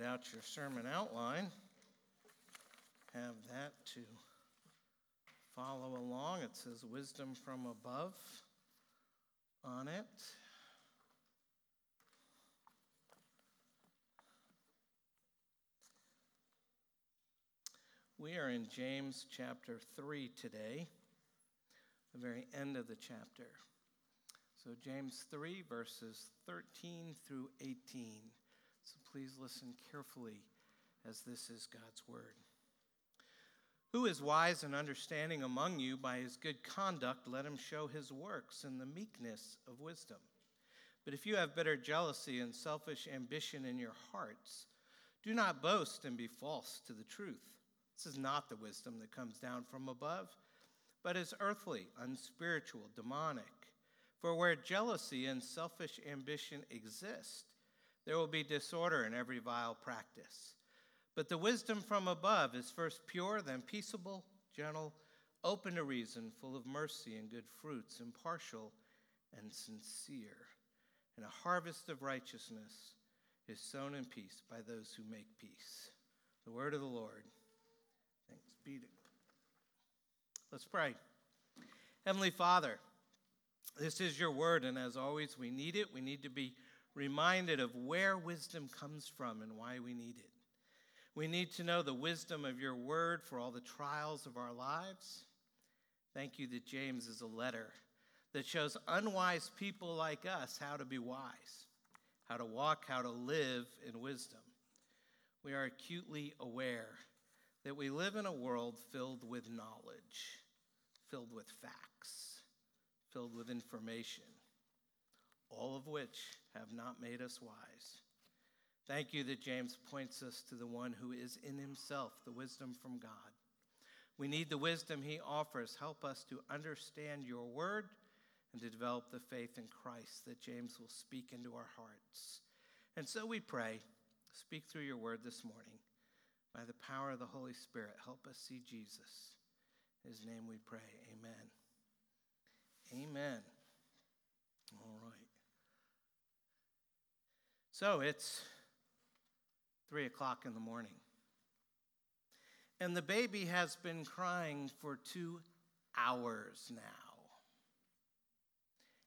get out your sermon outline, have that to follow along. It says wisdom from above on it. We are in James chapter 3 today, the very end of the chapter. So, James 3, verses 13 through 18. Please listen carefully as this is God's word. Who is wise and understanding among you? By his good conduct, let him show his works in the meekness of wisdom. But if you have bitter jealousy and selfish ambition in your hearts, do not boast and be false to the truth. This is not the wisdom that comes down from above, but is earthly, unspiritual, demonic. For where jealousy and selfish ambition exist, there will be disorder in every vile practice. But the wisdom from above is first pure, then peaceable, gentle, open to reason, full of mercy and good fruits, impartial and sincere. And a harvest of righteousness is sown in peace by those who make peace. The word of the Lord. Thanks be to God. Let's pray. Heavenly Father, this is your word, and as always, we need it. We need to be reminded of where wisdom comes from and why we need it. We need to know the wisdom of your word for all the trials of our lives. Thank you that James is a letter that shows unwise people like us how to be wise, how to walk, how to live in wisdom. We are acutely aware that we live in a world filled with knowledge, filled with facts filled with information, all of which have not made us wise. Thank you that James points us to the one who is in himself the wisdom from God. We need the wisdom he offers. Help us to understand your word and to develop the faith in Christ that James will speak into our hearts. And so we pray, speak through your word this morning. By the power of the Holy Spirit, help us see Jesus. In his name we pray. Amen. Amen. All right. So it's three o'clock in the morning. And the baby has been crying for two hours now.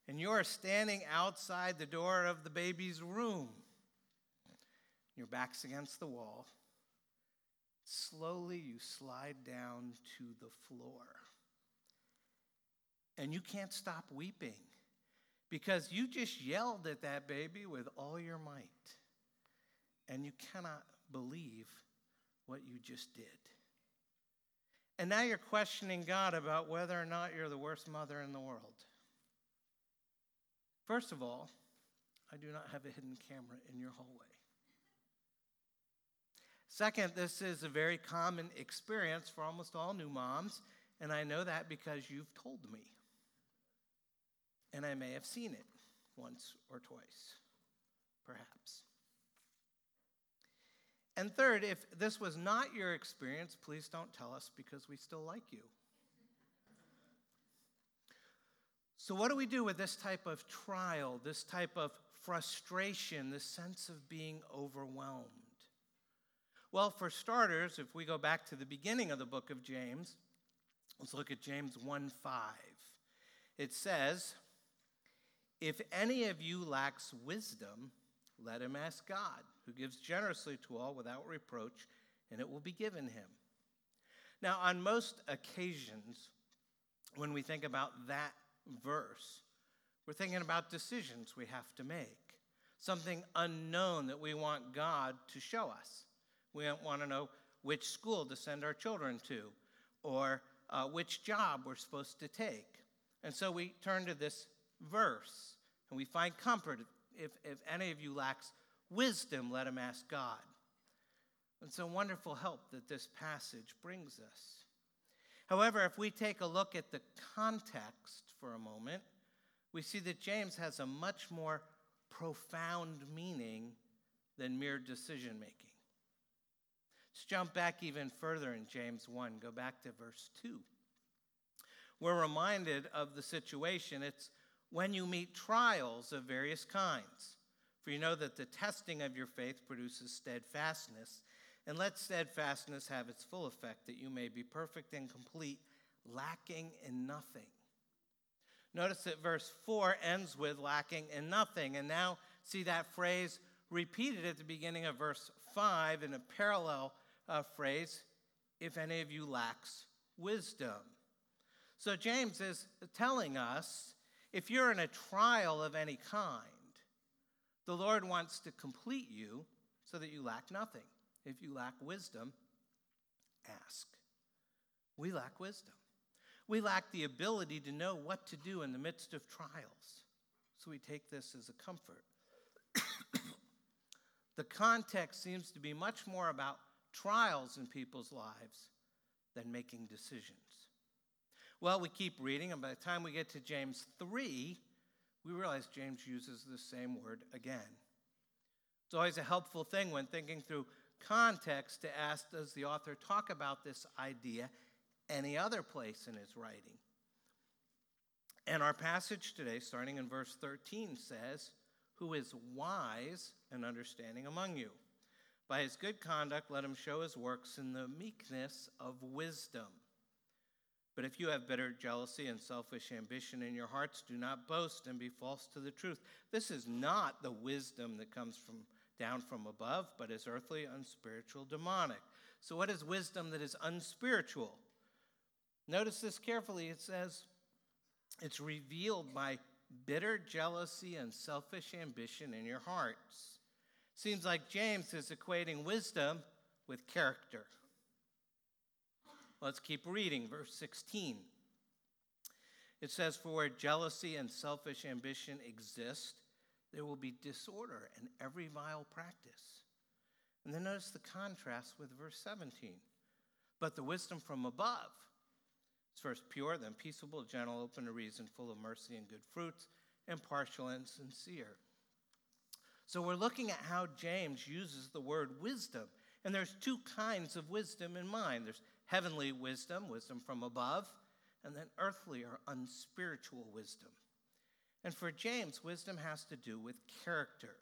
And you're standing outside the door of the baby's room. Your back's against the wall. Slowly, you slide down to the floor and you can't stop weeping because you just yelled at that baby with all your might. And you cannot believe what you just did. And now you're questioning God about whether or not you're the worst mother in the world. First of all, I do not have a hidden camera in your hallway. Second, this is a very common experience for almost all new moms, and I know that because you've told me and I may have seen it once or twice, perhaps. And third, if this was not your experience, please don't tell us because we still like you. So, what do we do with this type of trial, this type of frustration, this sense of being overwhelmed? Well, for starters, if we go back to the beginning of the book of James, let's look at James 1 5. It says, if any of you lacks wisdom, let him ask God, who gives generously to all without reproach, and it will be given him. Now, on most occasions, when we think about that verse, we're thinking about decisions we have to make, something unknown that we want God to show us. We want to know which school to send our children to, or uh, which job we're supposed to take. And so we turn to this verse. And we find comfort if, if any of you lacks wisdom, let him ask God. It's a wonderful help that this passage brings us. However, if we take a look at the context for a moment, we see that James has a much more profound meaning than mere decision making. Let's jump back even further in James 1. Go back to verse 2. We're reminded of the situation. It's when you meet trials of various kinds. For you know that the testing of your faith produces steadfastness, and let steadfastness have its full effect, that you may be perfect and complete, lacking in nothing. Notice that verse 4 ends with lacking in nothing, and now see that phrase repeated at the beginning of verse 5 in a parallel uh, phrase if any of you lacks wisdom. So James is telling us if you're in a trial of any kind, the Lord wants to complete you so that you lack nothing. If you lack wisdom, ask. We lack wisdom. We lack the ability to know what to do in the midst of trials. So we take this as a comfort. the context seems to be much more about trials in people's lives than making decisions. Well, we keep reading, and by the time we get to James 3, we realize James uses the same word again. It's always a helpful thing when thinking through context to ask Does the author talk about this idea any other place in his writing? And our passage today, starting in verse 13, says, Who is wise and understanding among you? By his good conduct, let him show his works in the meekness of wisdom. But if you have bitter jealousy and selfish ambition in your hearts, do not boast and be false to the truth. This is not the wisdom that comes from down from above, but is earthly, unspiritual, demonic. So, what is wisdom that is unspiritual? Notice this carefully. It says it's revealed by bitter jealousy and selfish ambition in your hearts. Seems like James is equating wisdom with character. Let's keep reading, verse 16. It says, For where jealousy and selfish ambition exist, there will be disorder and every vile practice. And then notice the contrast with verse 17. But the wisdom from above is first pure, then peaceable, gentle, open to reason, full of mercy and good fruits, impartial and sincere. So we're looking at how James uses the word wisdom. And there's two kinds of wisdom in mind. There's heavenly wisdom, wisdom from above, and then earthly or unspiritual wisdom. And for James, wisdom has to do with character.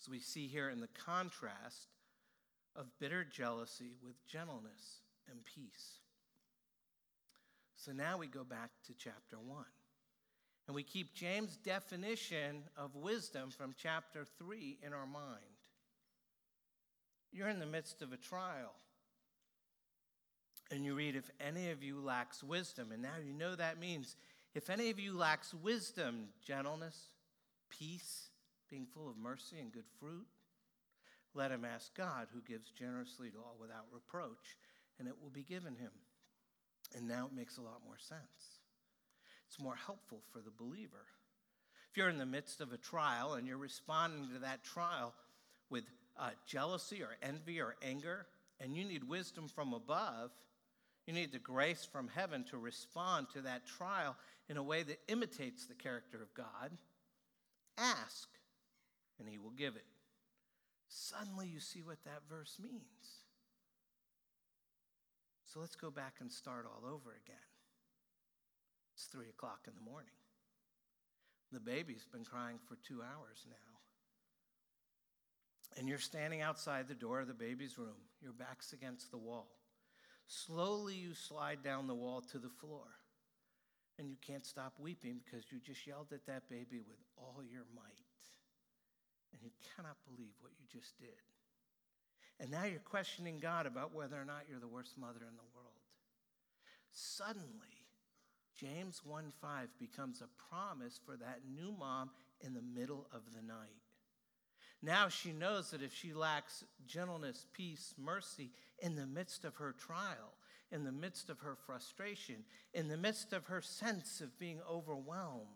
As we see here in the contrast of bitter jealousy with gentleness and peace. So now we go back to chapter 1. And we keep James' definition of wisdom from chapter 3 in our mind. You're in the midst of a trial. And you read, if any of you lacks wisdom, and now you know that means if any of you lacks wisdom, gentleness, peace, being full of mercy and good fruit, let him ask God, who gives generously to all without reproach, and it will be given him. And now it makes a lot more sense. It's more helpful for the believer. If you're in the midst of a trial and you're responding to that trial with uh, jealousy or envy or anger, and you need wisdom from above, you need the grace from heaven to respond to that trial in a way that imitates the character of God. Ask, and he will give it. Suddenly, you see what that verse means. So let's go back and start all over again. It's three o'clock in the morning. The baby's been crying for two hours now. And you're standing outside the door of the baby's room. Your back's against the wall. Slowly, you slide down the wall to the floor. And you can't stop weeping because you just yelled at that baby with all your might. And you cannot believe what you just did. And now you're questioning God about whether or not you're the worst mother in the world. Suddenly, James 1 5 becomes a promise for that new mom in the middle of the night. Now she knows that if she lacks gentleness, peace, mercy in the midst of her trial, in the midst of her frustration, in the midst of her sense of being overwhelmed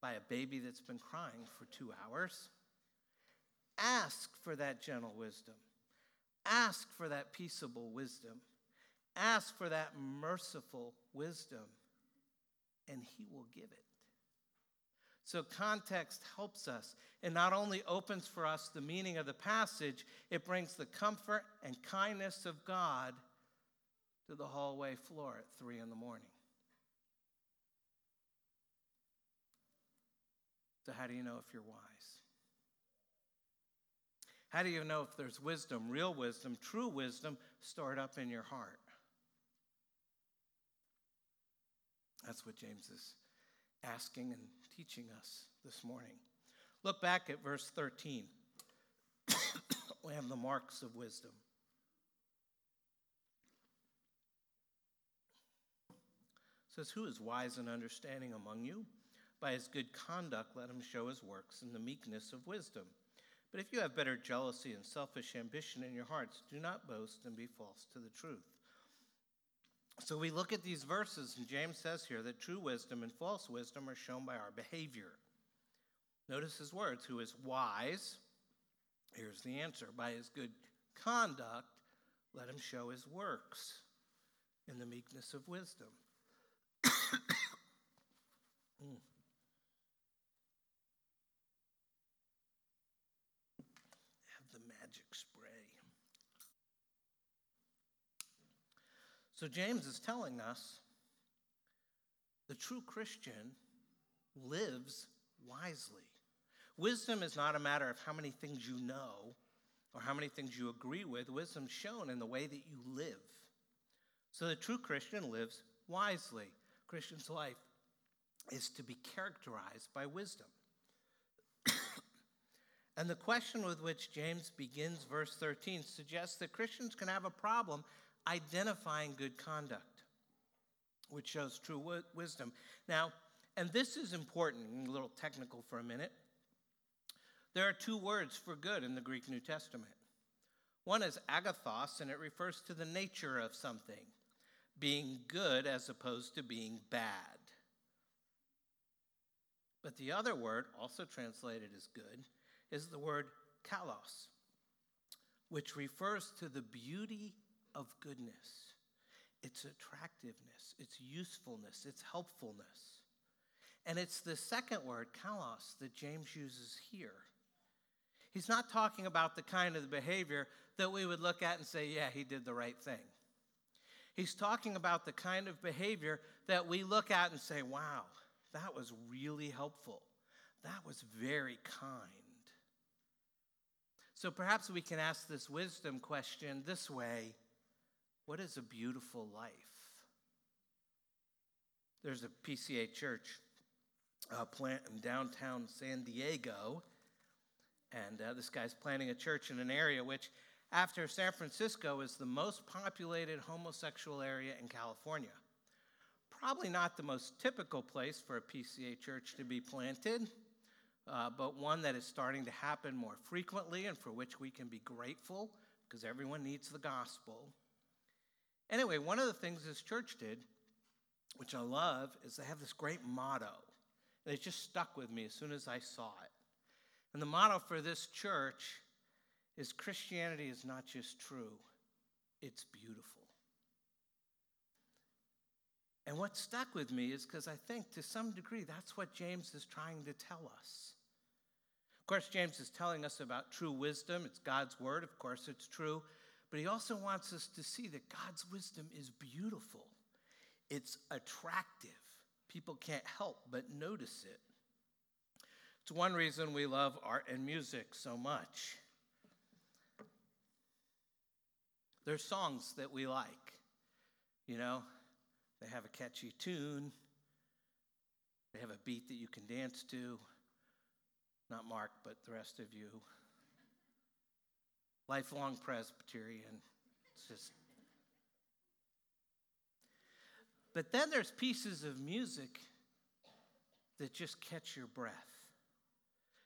by a baby that's been crying for two hours, ask for that gentle wisdom. Ask for that peaceable wisdom. Ask for that merciful wisdom, and He will give it. So, context helps us. It not only opens for us the meaning of the passage, it brings the comfort and kindness of God to the hallway floor at 3 in the morning. So, how do you know if you're wise? How do you know if there's wisdom, real wisdom, true wisdom stored up in your heart? That's what James is asking and teaching us this morning. Look back at verse 13. we have the marks of wisdom. It says, Who is wise and understanding among you? By his good conduct, let him show his works in the meekness of wisdom. But if you have bitter jealousy and selfish ambition in your hearts, do not boast and be false to the truth. So we look at these verses, and James says here that true wisdom and false wisdom are shown by our behavior. Notice his words who is wise, here's the answer, by his good conduct, let him show his works in the meekness of wisdom. mm. So James is telling us the true Christian lives wisely. Wisdom is not a matter of how many things you know or how many things you agree with. Wisdom's shown in the way that you live. So the true Christian lives wisely. Christian's life is to be characterized by wisdom. and the question with which James begins verse 13 suggests that Christians can have a problem identifying good conduct, which shows true w- wisdom. Now, and this is important, a little technical for a minute. There are two words for good in the Greek New Testament. One is agathos, and it refers to the nature of something, being good as opposed to being bad. But the other word, also translated as good, is the word kalos, which refers to the beauty of goodness, its attractiveness, its usefulness, its helpfulness. And it's the second word, kalos, that James uses here. He's not talking about the kind of behavior that we would look at and say, yeah, he did the right thing. He's talking about the kind of behavior that we look at and say, wow, that was really helpful. That was very kind. So perhaps we can ask this wisdom question this way what is a beautiful life? There's a PCA church uh, plant in downtown San Diego, and uh, this guy's planting a church in an area which, after San Francisco, is the most populated homosexual area in California. Probably not the most typical place for a PCA church to be planted, uh, but one that is starting to happen more frequently and for which we can be grateful because everyone needs the gospel. Anyway, one of the things this church did, which I love, is they have this great motto. And it just stuck with me as soon as I saw it. And the motto for this church is Christianity is not just true, it's beautiful. And what stuck with me is because I think to some degree that's what James is trying to tell us. Of course, James is telling us about true wisdom. It's God's word. Of course, it's true. But he also wants us to see that God's wisdom is beautiful, it's attractive. People can't help but notice it. It's one reason we love art and music so much. There's songs that we like, you know, they have a catchy tune, they have a beat that you can dance to. Not Mark, but the rest of you lifelong Presbyterian. It's just. But then there's pieces of music that just catch your breath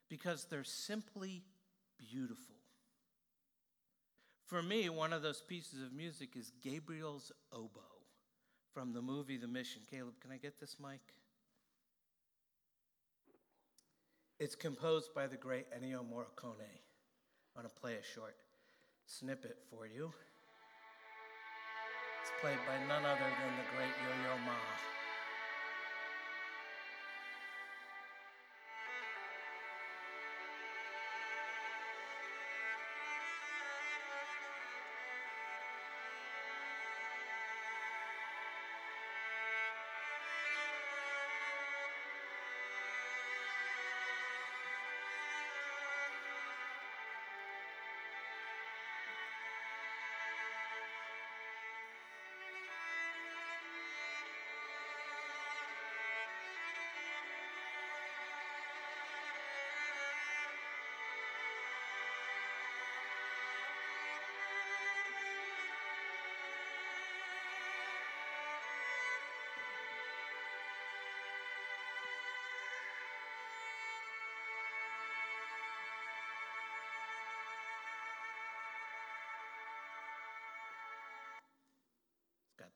because they're simply beautiful. For me, one of those pieces of music is Gabriel's Oboe from the movie The Mission. Caleb, can I get this mic? It's composed by the great Ennio Morricone. I want to play a short snippet for you. It's played by none other than the great Yo Yo Ma.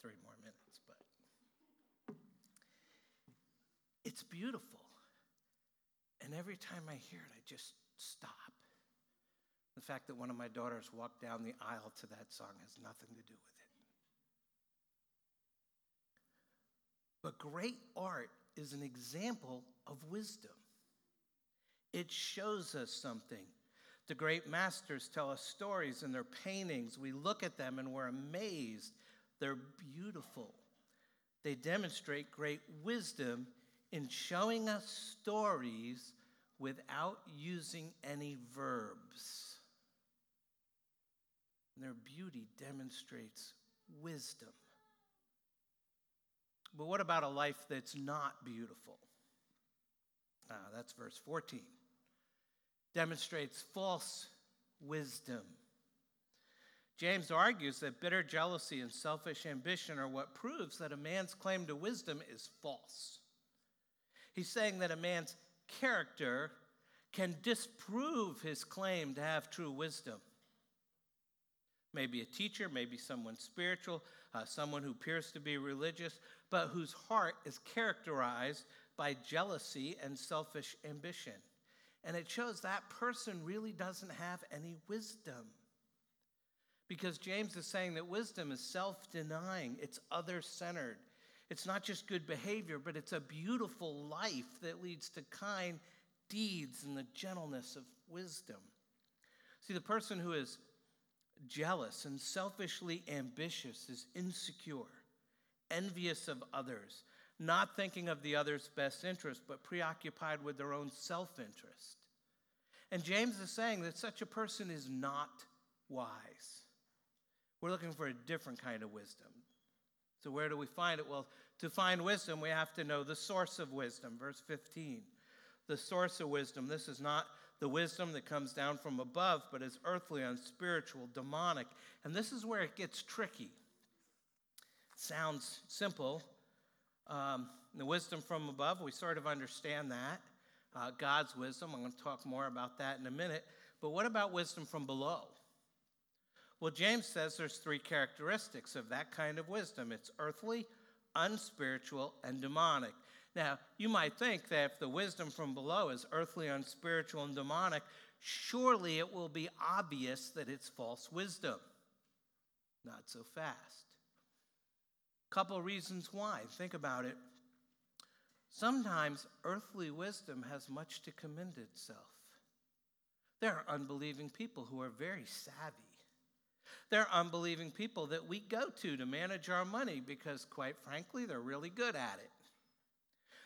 Three more minutes, but it's beautiful. And every time I hear it, I just stop. The fact that one of my daughters walked down the aisle to that song has nothing to do with it. But great art is an example of wisdom. It shows us something. The great masters tell us stories in their paintings. We look at them and we're amazed. They're beautiful. They demonstrate great wisdom in showing us stories without using any verbs. And their beauty demonstrates wisdom. But what about a life that's not beautiful? Ah, that's verse 14. Demonstrates false wisdom. James argues that bitter jealousy and selfish ambition are what proves that a man's claim to wisdom is false. He's saying that a man's character can disprove his claim to have true wisdom. Maybe a teacher, maybe someone spiritual, uh, someone who appears to be religious, but whose heart is characterized by jealousy and selfish ambition. And it shows that person really doesn't have any wisdom. Because James is saying that wisdom is self denying, it's other centered. It's not just good behavior, but it's a beautiful life that leads to kind deeds and the gentleness of wisdom. See, the person who is jealous and selfishly ambitious is insecure, envious of others, not thinking of the other's best interest, but preoccupied with their own self interest. And James is saying that such a person is not wise. We're looking for a different kind of wisdom. So, where do we find it? Well, to find wisdom, we have to know the source of wisdom. Verse 15. The source of wisdom. This is not the wisdom that comes down from above, but is earthly, unspiritual, demonic. And this is where it gets tricky. Sounds simple. Um, the wisdom from above, we sort of understand that. Uh, God's wisdom, I'm going to talk more about that in a minute. But what about wisdom from below? Well, James says there's three characteristics of that kind of wisdom it's earthly, unspiritual, and demonic. Now, you might think that if the wisdom from below is earthly, unspiritual, and demonic, surely it will be obvious that it's false wisdom. Not so fast. Couple reasons why. Think about it. Sometimes earthly wisdom has much to commend itself. There are unbelieving people who are very savvy. There are unbelieving people that we go to to manage our money because, quite frankly, they're really good at it.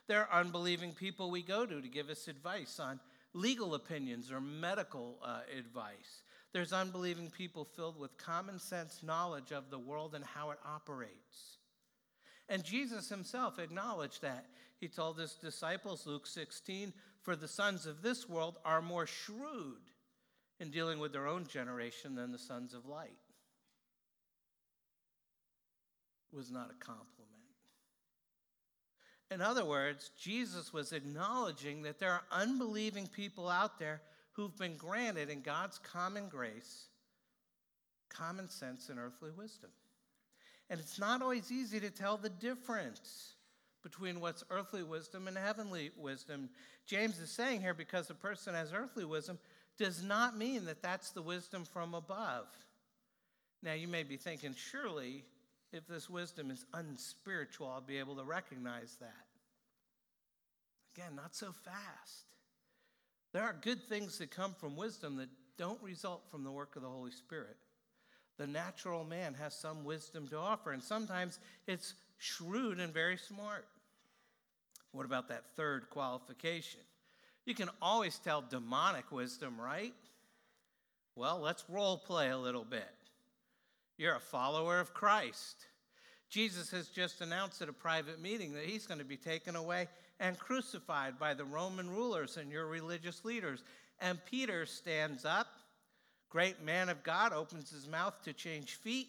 There are unbelieving people we go to to give us advice on legal opinions or medical uh, advice. There's unbelieving people filled with common sense knowledge of the world and how it operates. And Jesus himself acknowledged that. He told his disciples, Luke 16, for the sons of this world are more shrewd in dealing with their own generation than the sons of light. It was not a compliment. In other words, Jesus was acknowledging that there are unbelieving people out there who've been granted in God's common grace common sense and earthly wisdom. And it's not always easy to tell the difference between what's earthly wisdom and heavenly wisdom. James is saying here because a person has earthly wisdom does not mean that that's the wisdom from above. Now, you may be thinking, surely if this wisdom is unspiritual, I'll be able to recognize that. Again, not so fast. There are good things that come from wisdom that don't result from the work of the Holy Spirit. The natural man has some wisdom to offer, and sometimes it's shrewd and very smart. What about that third qualification? You can always tell demonic wisdom, right? Well, let's role play a little bit. You're a follower of Christ. Jesus has just announced at a private meeting that he's going to be taken away and crucified by the Roman rulers and your religious leaders. And Peter stands up, great man of God, opens his mouth to change feet.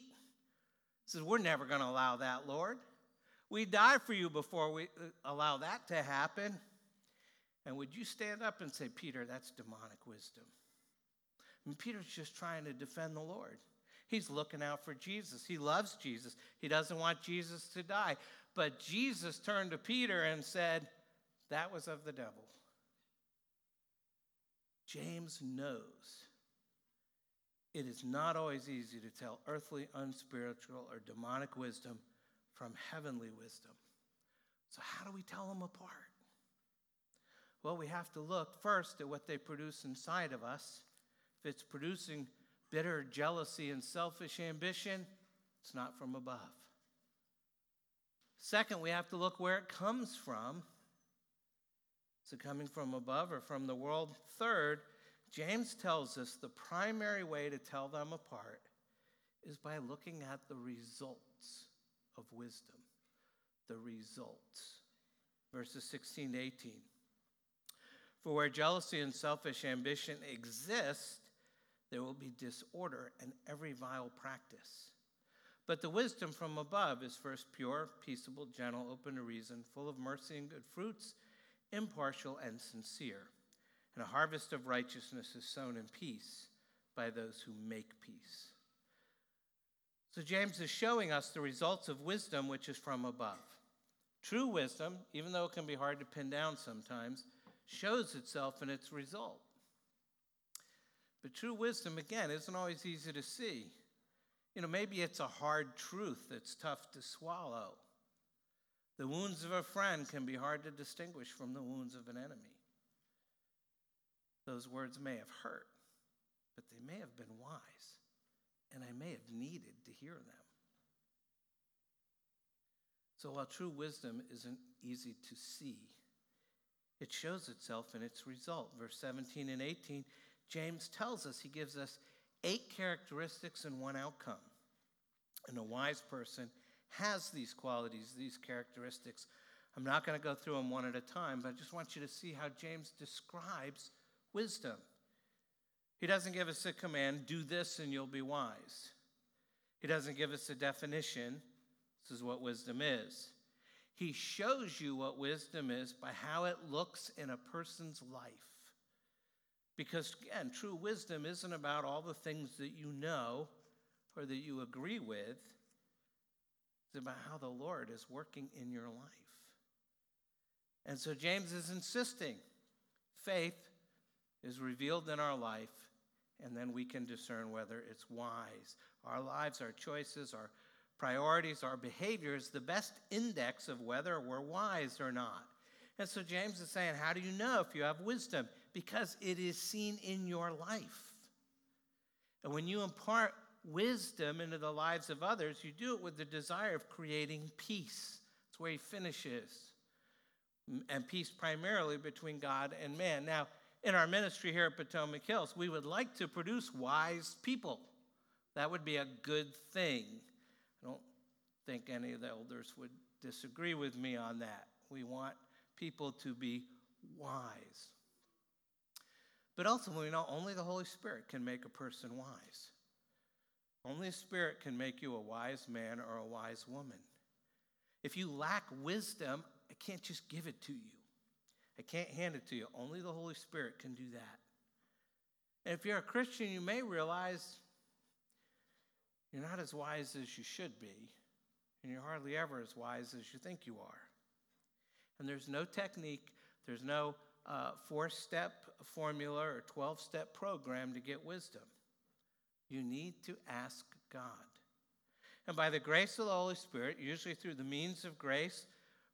Says, We're never going to allow that, Lord. We die for you before we uh, allow that to happen. And would you stand up and say, Peter, that's demonic wisdom? And Peter's just trying to defend the Lord. He's looking out for Jesus. He loves Jesus. He doesn't want Jesus to die. But Jesus turned to Peter and said, That was of the devil. James knows it is not always easy to tell earthly, unspiritual, or demonic wisdom from heavenly wisdom. So, how do we tell them apart? Well, we have to look first at what they produce inside of us. If it's producing bitter jealousy and selfish ambition, it's not from above. Second, we have to look where it comes from. Is it coming from above or from the world? Third, James tells us the primary way to tell them apart is by looking at the results of wisdom. The results. Verses 16 to 18. For where jealousy and selfish ambition exist, there will be disorder and every vile practice. But the wisdom from above is first pure, peaceable, gentle, open to reason, full of mercy and good fruits, impartial and sincere. And a harvest of righteousness is sown in peace by those who make peace. So James is showing us the results of wisdom which is from above. True wisdom, even though it can be hard to pin down sometimes, shows itself in its result. But true wisdom, again, isn't always easy to see. You know, maybe it's a hard truth that's tough to swallow. The wounds of a friend can be hard to distinguish from the wounds of an enemy. Those words may have hurt, but they may have been wise, and I may have needed to hear them. So while true wisdom isn't easy to see, it shows itself in its result. Verse 17 and 18, James tells us, he gives us eight characteristics and one outcome. And a wise person has these qualities, these characteristics. I'm not going to go through them one at a time, but I just want you to see how James describes wisdom. He doesn't give us a command, do this and you'll be wise. He doesn't give us a definition, this is what wisdom is. He shows you what wisdom is by how it looks in a person's life. Because, again, true wisdom isn't about all the things that you know or that you agree with, it's about how the Lord is working in your life. And so James is insisting faith is revealed in our life, and then we can discern whether it's wise. Our lives, our choices, our priorities, our behaviors, the best index of whether we're wise or not. And so James is saying, How do you know if you have wisdom? Because it is seen in your life. And when you impart wisdom into the lives of others, you do it with the desire of creating peace. That's where he finishes. And peace primarily between God and man. Now, in our ministry here at Potomac Hills, we would like to produce wise people. That would be a good thing. Think any of the elders would disagree with me on that. We want people to be wise. But ultimately, know only the Holy Spirit can make a person wise. Only the Spirit can make you a wise man or a wise woman. If you lack wisdom, I can't just give it to you. I can't hand it to you. Only the Holy Spirit can do that. And if you're a Christian, you may realize you're not as wise as you should be, and you're hardly ever as wise as you think you are. And there's no technique, there's no uh, four step formula or 12 step program to get wisdom. You need to ask God. And by the grace of the Holy Spirit, usually through the means of grace,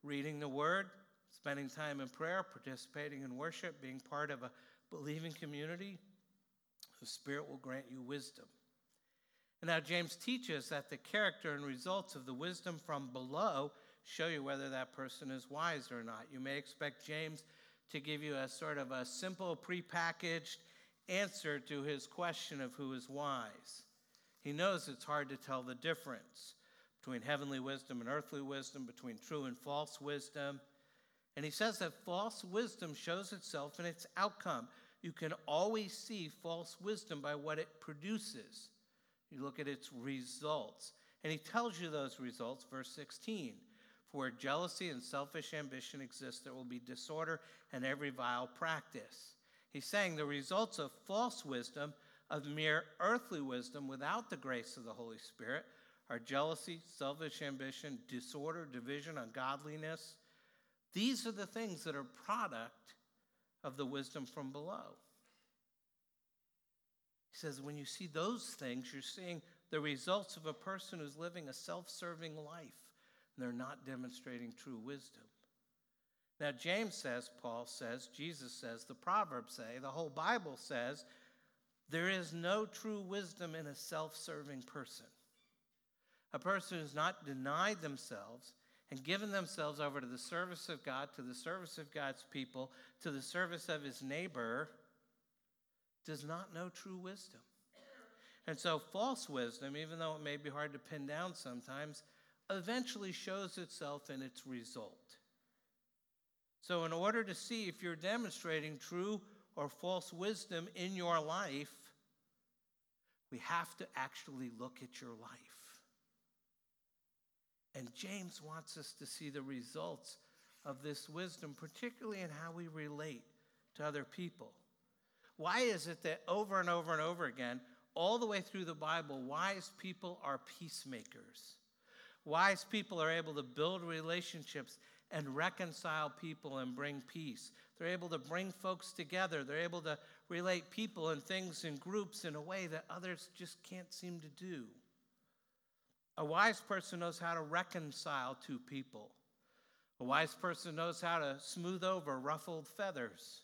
reading the Word, spending time in prayer, participating in worship, being part of a believing community, the Spirit will grant you wisdom. And now James teaches that the character and results of the wisdom from below show you whether that person is wise or not. You may expect James to give you a sort of a simple, prepackaged answer to his question of who is wise. He knows it's hard to tell the difference between heavenly wisdom and earthly wisdom, between true and false wisdom. And he says that false wisdom shows itself in its outcome. You can always see false wisdom by what it produces. You look at its results. And he tells you those results, verse 16. For where jealousy and selfish ambition exist, there will be disorder and every vile practice. He's saying the results of false wisdom of mere earthly wisdom without the grace of the Holy Spirit are jealousy, selfish ambition, disorder, division, ungodliness. These are the things that are product of the wisdom from below. He says, when you see those things, you're seeing the results of a person who's living a self serving life, and they're not demonstrating true wisdom. Now, James says, Paul says, Jesus says, the Proverbs say, the whole Bible says, there is no true wisdom in a self serving person. A person who's not denied themselves and given themselves over to the service of God, to the service of God's people, to the service of his neighbor, does not know true wisdom. And so, false wisdom, even though it may be hard to pin down sometimes, eventually shows itself in its result. So, in order to see if you're demonstrating true or false wisdom in your life, we have to actually look at your life. And James wants us to see the results of this wisdom, particularly in how we relate to other people. Why is it that over and over and over again, all the way through the Bible, wise people are peacemakers? Wise people are able to build relationships and reconcile people and bring peace. They're able to bring folks together. They're able to relate people and things in groups in a way that others just can't seem to do. A wise person knows how to reconcile two people. A wise person knows how to smooth over ruffled feathers.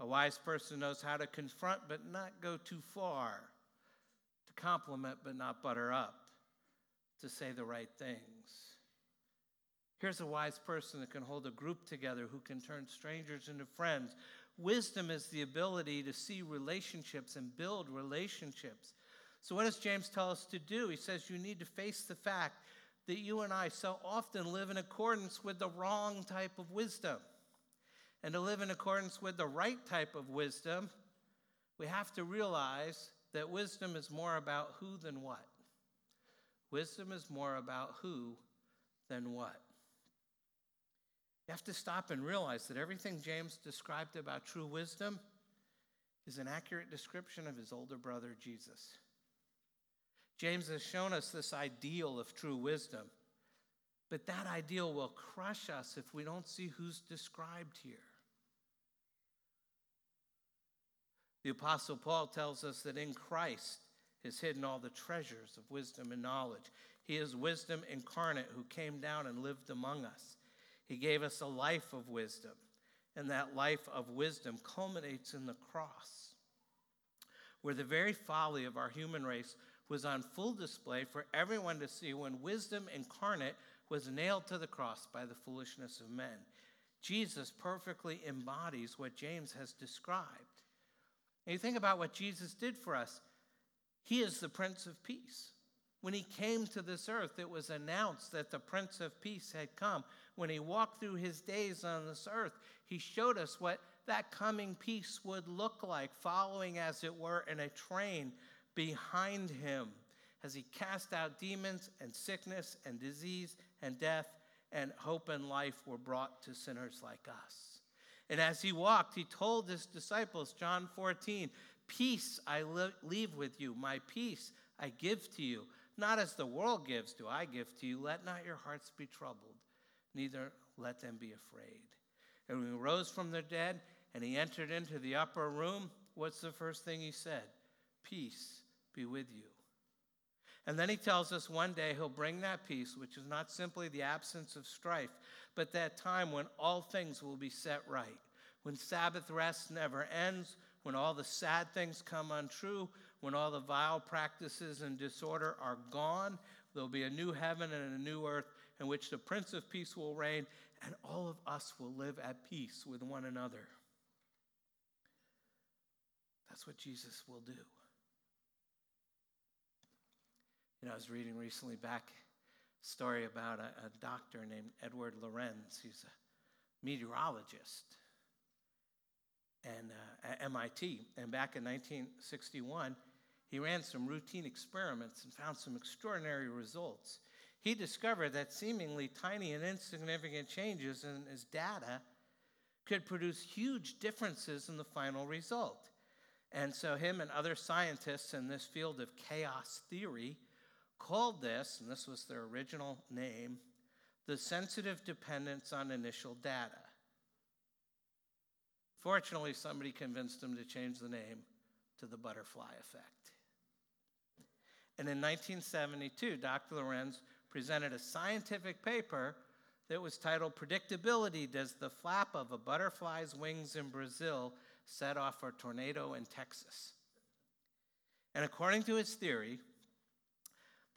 A wise person knows how to confront but not go too far, to compliment but not butter up, to say the right things. Here's a wise person that can hold a group together, who can turn strangers into friends. Wisdom is the ability to see relationships and build relationships. So, what does James tell us to do? He says you need to face the fact that you and I so often live in accordance with the wrong type of wisdom. And to live in accordance with the right type of wisdom, we have to realize that wisdom is more about who than what. Wisdom is more about who than what. You have to stop and realize that everything James described about true wisdom is an accurate description of his older brother, Jesus. James has shown us this ideal of true wisdom, but that ideal will crush us if we don't see who's described here. The Apostle Paul tells us that in Christ is hidden all the treasures of wisdom and knowledge. He is wisdom incarnate who came down and lived among us. He gave us a life of wisdom, and that life of wisdom culminates in the cross, where the very folly of our human race was on full display for everyone to see when wisdom incarnate was nailed to the cross by the foolishness of men. Jesus perfectly embodies what James has described. And you think about what Jesus did for us, he is the Prince of Peace. When he came to this earth, it was announced that the Prince of Peace had come. When he walked through his days on this earth, he showed us what that coming peace would look like, following, as it were, in a train behind him as he cast out demons and sickness and disease and death, and hope and life were brought to sinners like us. And as he walked, he told his disciples, John 14, Peace I leave with you, my peace I give to you. Not as the world gives, do I give to you. Let not your hearts be troubled, neither let them be afraid. And when he rose from the dead and he entered into the upper room, what's the first thing he said? Peace be with you. And then he tells us one day he'll bring that peace, which is not simply the absence of strife, but that time when all things will be set right, when Sabbath rest never ends, when all the sad things come untrue, when all the vile practices and disorder are gone, there'll be a new heaven and a new earth in which the Prince of Peace will reign, and all of us will live at peace with one another. That's what Jesus will do. You know, I was reading recently back story about a, a doctor named Edward Lorenz. He's a meteorologist and uh, at MIT. And back in 1961, he ran some routine experiments and found some extraordinary results. He discovered that seemingly tiny and insignificant changes in his data could produce huge differences in the final result. And so, him and other scientists in this field of chaos theory called this, and this was their original name, the sensitive dependence on initial data. Fortunately, somebody convinced them to change the name to the butterfly effect. And in 1972, Dr. Lorenz presented a scientific paper that was titled Predictability Does the Flap of a Butterfly's Wings in Brazil Set Off a Tornado in Texas? And according to his theory,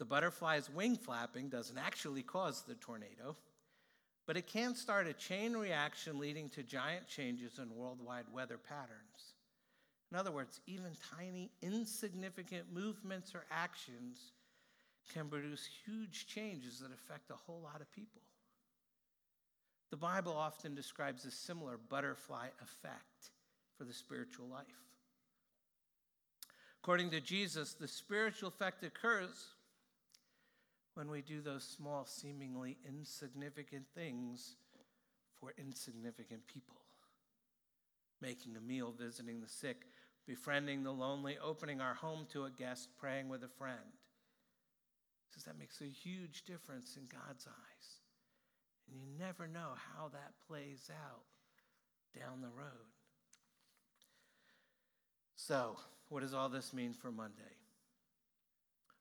the butterfly's wing flapping doesn't actually cause the tornado, but it can start a chain reaction leading to giant changes in worldwide weather patterns. In other words, even tiny, insignificant movements or actions can produce huge changes that affect a whole lot of people. The Bible often describes a similar butterfly effect for the spiritual life. According to Jesus, the spiritual effect occurs when we do those small, seemingly insignificant things for insignificant people. Making a meal, visiting the sick, befriending the lonely, opening our home to a guest, praying with a friend. Says that makes a huge difference in God's eyes. And you never know how that plays out down the road. So, what does all this mean for Monday?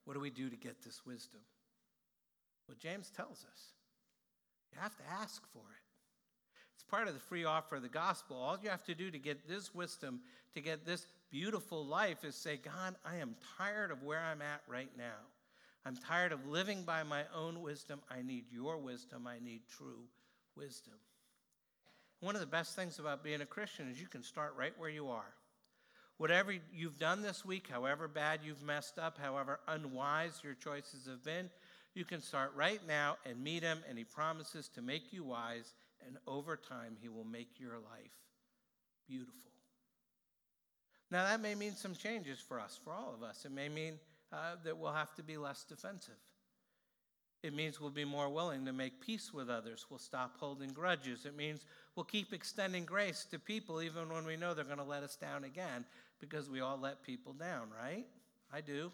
What do we do to get this wisdom? Well, James tells us you have to ask for it. It's part of the free offer of the gospel. All you have to do to get this wisdom, to get this beautiful life, is say, God, I am tired of where I'm at right now. I'm tired of living by my own wisdom. I need your wisdom. I need true wisdom. One of the best things about being a Christian is you can start right where you are. Whatever you've done this week, however bad you've messed up, however unwise your choices have been, you can start right now and meet him, and he promises to make you wise, and over time, he will make your life beautiful. Now, that may mean some changes for us, for all of us. It may mean uh, that we'll have to be less defensive. It means we'll be more willing to make peace with others. We'll stop holding grudges. It means we'll keep extending grace to people even when we know they're going to let us down again because we all let people down, right? I do.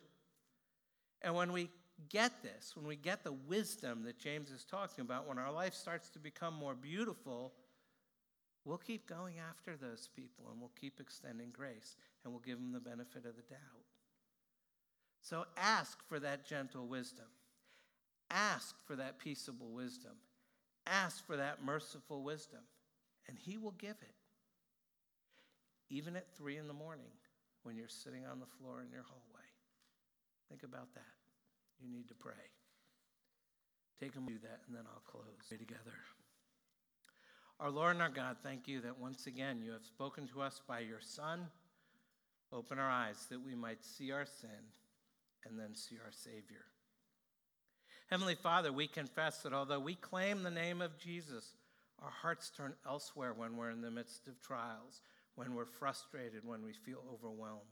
And when we get this, when we get the wisdom that James is talking about, when our life starts to become more beautiful, we'll keep going after those people and we'll keep extending grace and we'll give them the benefit of the doubt. So ask for that gentle wisdom. Ask for that peaceable wisdom. Ask for that merciful wisdom, and He will give it. Even at three in the morning when you're sitting on the floor in your hallway. Think about that. You need to pray. Take them do that, and then I'll close. Pray together. Our Lord and our God, thank you that once again you have spoken to us by your Son. Open our eyes that we might see our sin and then see our Savior. Heavenly Father, we confess that although we claim the name of Jesus, our hearts turn elsewhere when we're in the midst of trials, when we're frustrated, when we feel overwhelmed.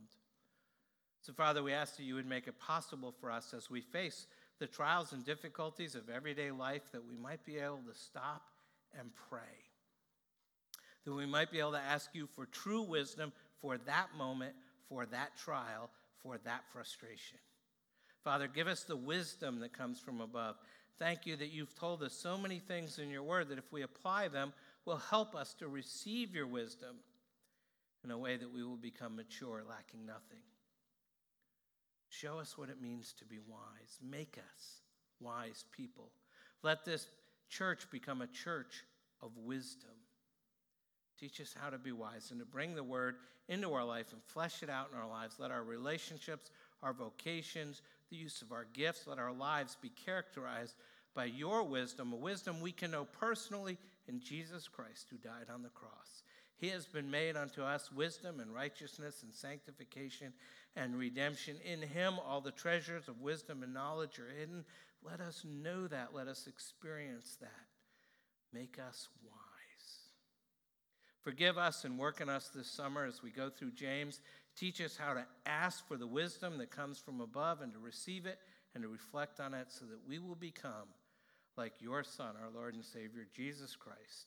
So, Father, we ask that you would make it possible for us as we face the trials and difficulties of everyday life that we might be able to stop and pray. That we might be able to ask you for true wisdom for that moment, for that trial, for that frustration. Father, give us the wisdom that comes from above. Thank you that you've told us so many things in your word that if we apply them, will help us to receive your wisdom in a way that we will become mature, lacking nothing. Show us what it means to be wise. Make us wise people. Let this church become a church of wisdom. Teach us how to be wise and to bring the word into our life and flesh it out in our lives. Let our relationships, our vocations, the use of our gifts. Let our lives be characterized by your wisdom, a wisdom we can know personally in Jesus Christ who died on the cross. He has been made unto us wisdom and righteousness and sanctification and redemption. In him, all the treasures of wisdom and knowledge are hidden. Let us know that. Let us experience that. Make us wise. Forgive us and work in us this summer as we go through James. Teach us how to ask for the wisdom that comes from above and to receive it and to reflect on it so that we will become like your Son, our Lord and Savior, Jesus Christ,